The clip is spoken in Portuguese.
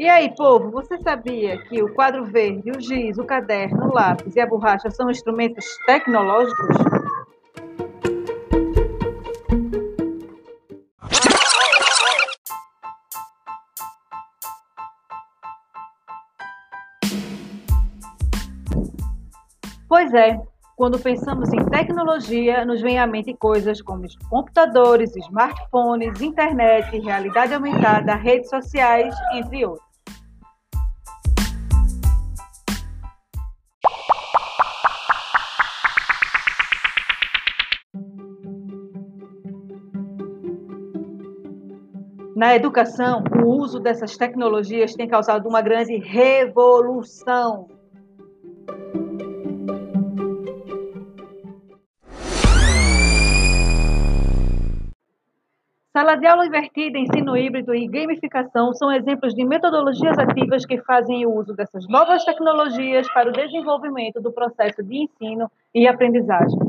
E aí, povo, você sabia que o quadro verde, o giz, o caderno, o lápis e a borracha são instrumentos tecnológicos? Pois é, quando pensamos em tecnologia, nos vem à mente coisas como computadores, smartphones, internet, realidade aumentada, redes sociais, entre outros. Na educação, o uso dessas tecnologias tem causado uma grande revolução. Sala de aula invertida, ensino híbrido e gamificação são exemplos de metodologias ativas que fazem o uso dessas novas tecnologias para o desenvolvimento do processo de ensino e aprendizagem.